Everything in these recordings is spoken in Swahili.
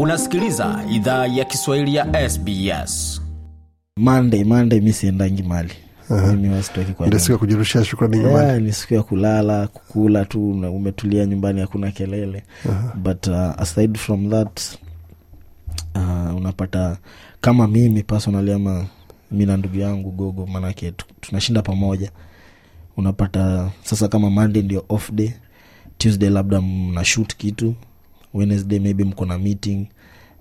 unasikiliza idhaa ya kiswahili ya sbs monday monday mi siendangi mali. Siku ya kujirushia shukrani Yeah, ni siku ya kulala kukula tu umetulia nyumbani hakuna kelele. But uh, aside from that uh, unapata kama mimi personally ama mi na ndugu yangu gogo manake tunashinda pamoja. Unapata sasa kama monday ndio off day tuesday labda mna shoot kitu wednesday maybe mko na meeting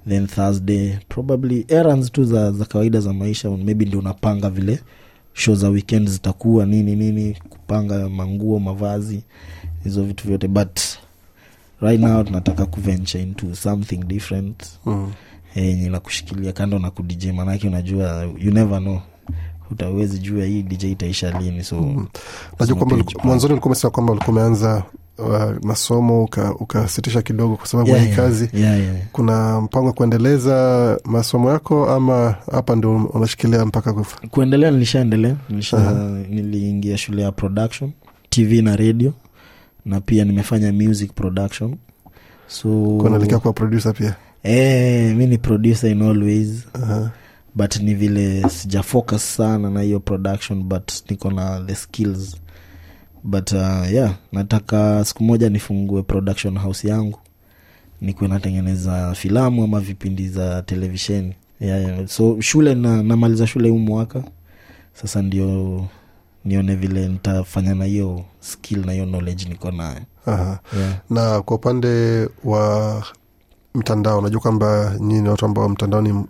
then thursday probably errands tu za, za kawaida za maisha maybe ndio unapanga vile show za weekend zitakuwa nini nini kupanga manguo mavazi hizo vitu vyote. But right now tunataka kuventure into something different. Mm. yenye la kushikilia kando na kudj maanake unajua you never know. Utawezi jua hii dj itaisha lini so najua kwamba mwanzoni ulikuwa umesema kwamba ulikuwa umeanza masomo uka- ukasitisha kidogo kwa sababu Yeah, hii kazi yeah, yeah. kuna mpango wa kuendeleza masomo yako ama hapa ndio unashikilia mpaka kufa kuendelea nilishaendelea nilisha Aha. niliingia shule ya production tv na radio na pia nimefanya music production so kunaelekea kuwa producer pia eh, mi ni producer in always uh-huh. but ni vile sija focus sana na hiyo production but niko na the skills but uh, yeah nataka siku moja nifungue production house yangu. Nikuwe natengeneza filamu ama vipindi za televisheni. Yeah, yeah. so shule na, namaliza shule huu mwaka. Sasa ndio nione vile nitafanya na hiyo skill na hiyo knowledge niko nayo. Yeah. na kwa upande wa mtandao najua kwamba nyii ni watu ambao mtandaoni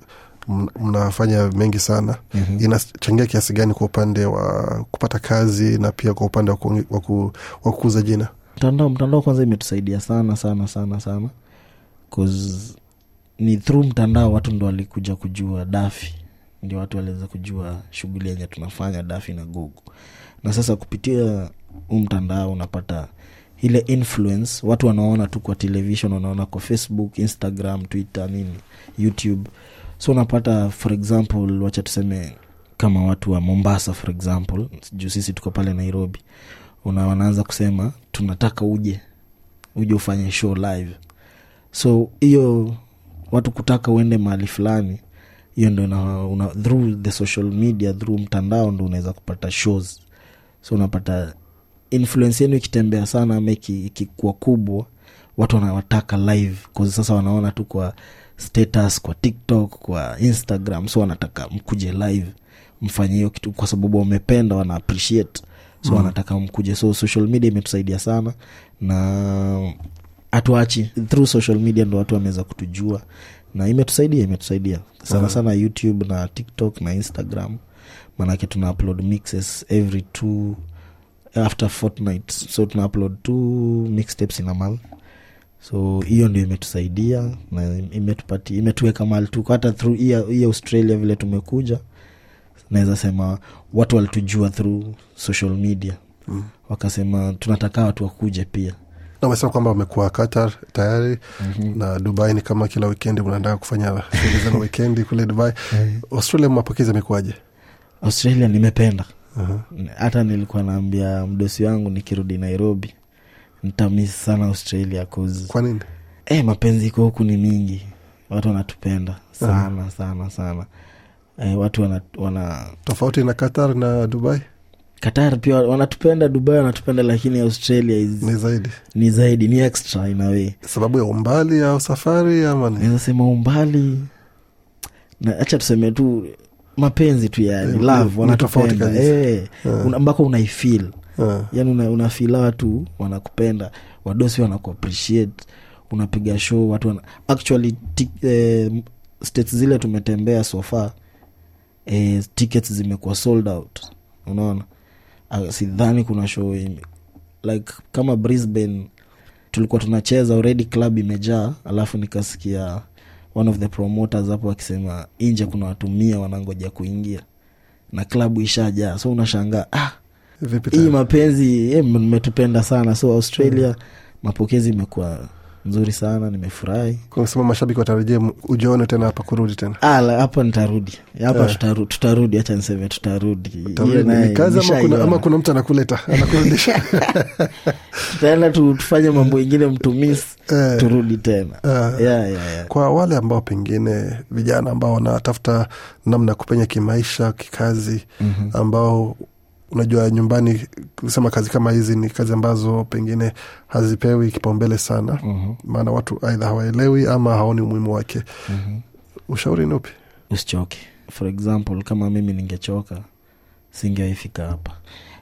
mnafanya mengi sana. Mhm. inachangia kiasi gani kwa upande wa kupata kazi na pia kwa upande wa ku- wa ku- wa kukuza jina? Mtandao mtandao kwanza imetusaidia sana sana sana sana. 'Cause ni through mtandao watu ndo walikuja kujua dafi. Ndio watu waliweza kujua shughuli yenye tunafanya dafi na google. Na sasa kupitia huu mtandao unapata ile influence. Watu wanaona tu kwa television wanaona kwa facebook instagram twitter nini youtube so unapata for example wacha tuseme kama watu wa mombasa for example juu sisi tuko pale nairobi una wanaanza kusema tunataka uje uje ufanye show live. So hiyo watu kutaka uende mahali fulani hiyo ndo una, una, through the social media through mtandao ndo unaweza kupata shows. So unapata influence yenu ikitembea sana ama iki- ikikuwa kubwa watu wanawataka live cause sasa wanaona tu kwa status kwa tiktok kwa instagram so wanataka mkuje live mfanye hiyo kitu kwa sababu wamependa wana appreciate so mm. wanataka mkuje so social media imetusaidia sana na hatuachi through social media ndo watu wameweza kutujua na imetusaidia imetusaidia sana mm. sana youtube na tiktok na instagram maanake tuna upload mixes every two after fortnight so tuna upload two mixtapes in a month so hiyo ndio imetusaidia na imetupati imetuweka mahali tuko. Hata through hii australia vile tumekuja naweza sema watu walitujua through social media. Mm. wakasema tunataka watu wakuje pia. Amesema kwamba wamekuwa qatar tayari mm-hmm. na dubai ni kama kila wikendi mnaendaa kufanya shughuli zenu wikendi kule dubai. Australia mapokezi amekuwaje australia nimependa. Aha. hata nilikuwa naambia mdosi wangu nikirudi nairobi ntamis sana australia cause kwa nini? Eh, mapenzi iko huku ni mingi. Watu wanatupenda sana sana sana. E, watu wana, wana tofauti na qatar na dubai? Qatar pia wanatupenda dubai wanatupenda lakini australia is, ni zaidi. ni zaidi ni extra inawe sababu ya umbali au safari ama ni? Naweza sema umbali. Na hacha tuseme tu mapenzi tu yani Eh, love wanatupenda. una- ambako unaifil Ah, yani una, unafila watu wanakupenda wadosi wanakuappreciate unapiga show watu wana, actually ti, eh, states zile tumetembea sofa eh, tickets zimekuwa sold out. Unaona? Ah, sidhani kuna show like kama brisbane tulikuwa tunacheza already club imejaa alafu nikasikia one of the promoters hapo akisema nje kuna watu mia wanangoja kuingia na klabu ishajaa. So unashangaa ah, hii mapenzi eh, mmetupenda sana so australia mapokezi imekuwa nzuri sana nimefurahi kunasema mashabiki watarajia m- ujione tena hapa kurudi tena Ah, hapa nitarudi hapa yeah. tutaru, tutarudi hacha niseme tutarudi kazi ama kuna, ama kuna mtu anakuleta anakurudisha tutaenda tufanye mambo ingine mtumis Eh. turudi tena Eh. yeah, yeah, yeah. kwa wale ambao pengine vijana ambao wanatafuta namna ya kupenya kimaisha kikazi Mhm. ambao unajua nyumbani kusema kazi kama hizi ni kazi ambazo pengine hazipewi kipaumbele sana. Mhm. maana watu aidha hawaelewi ama haoni umuhimu wake. Mhm. ushauri ni upi? Usichoke for example kama mimi ningechoka singeaifika hapa.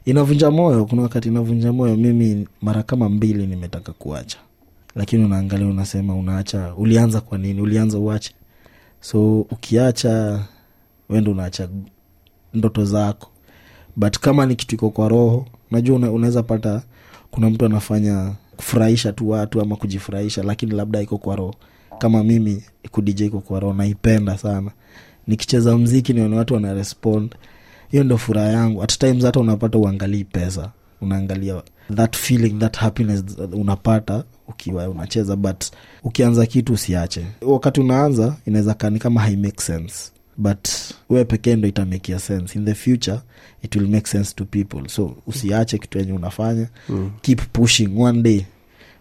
Inavunja moyo. Kuna wakati inavunja moyo mimi mara kama mbili nimetaka kuacha. Lakini unaangalia unasema unaacha ulianza kwa nini? Ulianza uache. So ukiacha wendo unaacha ndoto zako but kama ni kitu iko kwa roho najua una, unaweza pata kuna mtu anafanya kufurahisha tu watu ama kujifurahisha lakini labda iko kwa roho. Kama mimi kudj iko kwa roho naipenda sana. Nikicheza mziki nione watu wanarespond hiyo ndo furaha yangu. At times hata unapata uangalii pesa. Unaangalia that feeling that happiness unapata ukiwa unacheza but ukianza kitu usiache. Wakati unaanza inaweza kani kama hai make sense but we pekee ndo itamekia sense. In the future it will make sense to people. So usiache kitu yenye unafanya. Mm. keep pushing. One day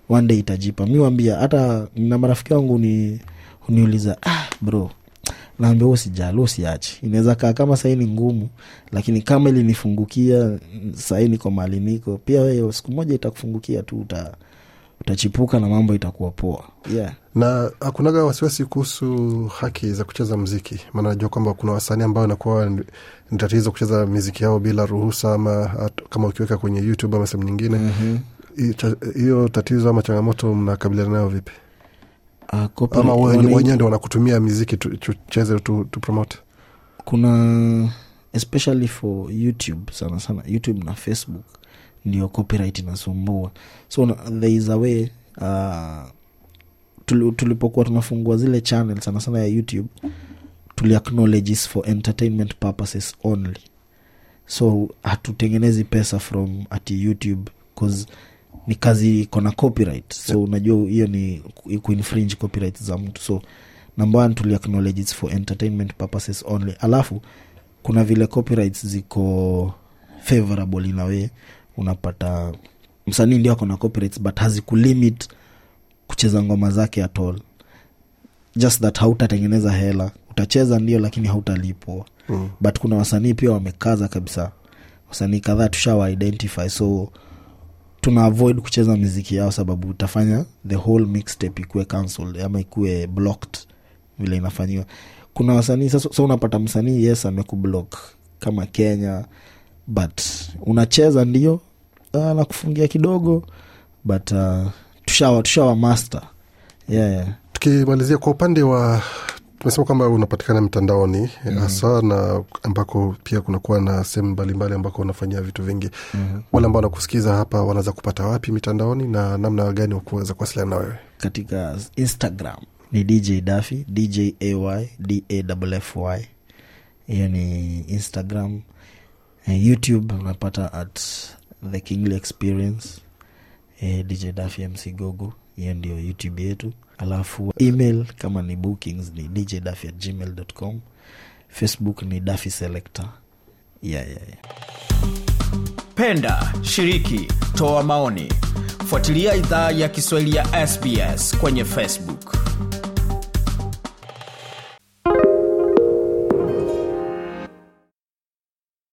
one day itajipa. Mi wambia hata na marafiki wangu ni uniuliza ah, bro naambia usijali usiache. Inaweza kaa kama sahii ni ngumu lakini kama ilinifungukia sahii niko mali niko. Pia wewe siku moja itakufungukia tu uta, utachipuka na mambo itakuwa poa. Yeah. na hakunaga wasiwasi kuhusu haki za kucheza mziki maana najua kwamba kuna wasanii ambao inakuwa ni tatizo kucheza miziki yao bila ruhusa ama kama ukiweka kwenye youtube ama sehemu nyingine. Mm-hmm. Hiyo tatizo ama changamoto mnakabiliana nayo vipi? Uh, ama wenyewe ndo wanakutumia miziki tu- tucheze tu, tu promote? Kuna especially for youtube sana sana youtube na facebook ndio copyright inasumbua. So there is a way uh, tulipokuwa tunafungua zile channel sana sana ya youtube tuli acknowledge is for entertainment purposes only. So hatutengenezi pesa from ati youtube cause ni kazi iko na copyright. So unajua hiyo ni ku- kuinfringe copyright za mtu. So number one tuli acknowledge it's for entertainment purposes only. Alafu kuna vile copyrights ziko favorable in a way unapata msanii ndio ako na copyrights but hazikulimit kucheza ngoma zake at all. Just that hautatengeneza hela. Utacheza ndio lakini hautalipwa. Mm. but kuna wasanii pia wamekaza kabisa. Wasanii kadhaa tushawaidentify so tuna avoid kucheza miziki yao sababu utafanya the whole mixtape ikuwe cancelled ama ikuwe blocked vile inafanyiwa. Kuna wasanii sasa so unapata msanii yes amekublock kama kenya but unacheza ndio uh, nakufungia kidogo but uh, tushawa tushawa master. Yeah, yeah. tukimalizia kwa upande wa tumesema kwamba unapatikana mtandaoni hasa na ambako pia kunakuwa na sehemu mbalimbali ambako unafanyia vitu vingi. Mm-hmm. wale ambao wanakusikiza hapa wanaweza kupata wapi mitandaoni na namna gani wakuweza kuwasiliana na wewe? Katika instagram ni dj dafi djay dafy hiyo ni instagram eh, youtube unapata at the kingly experience. Eh, dj dafi mc gogo hiyo ndio youtube yetu. Alafu email kama ni bookings ni dj dafi at gmail com. Facebook ni dafi selector. Yeah, yeah, yeah. penda shiriki toa maoni. Fuatilia idhaa ya kiswahili ya sbs kwenye facebook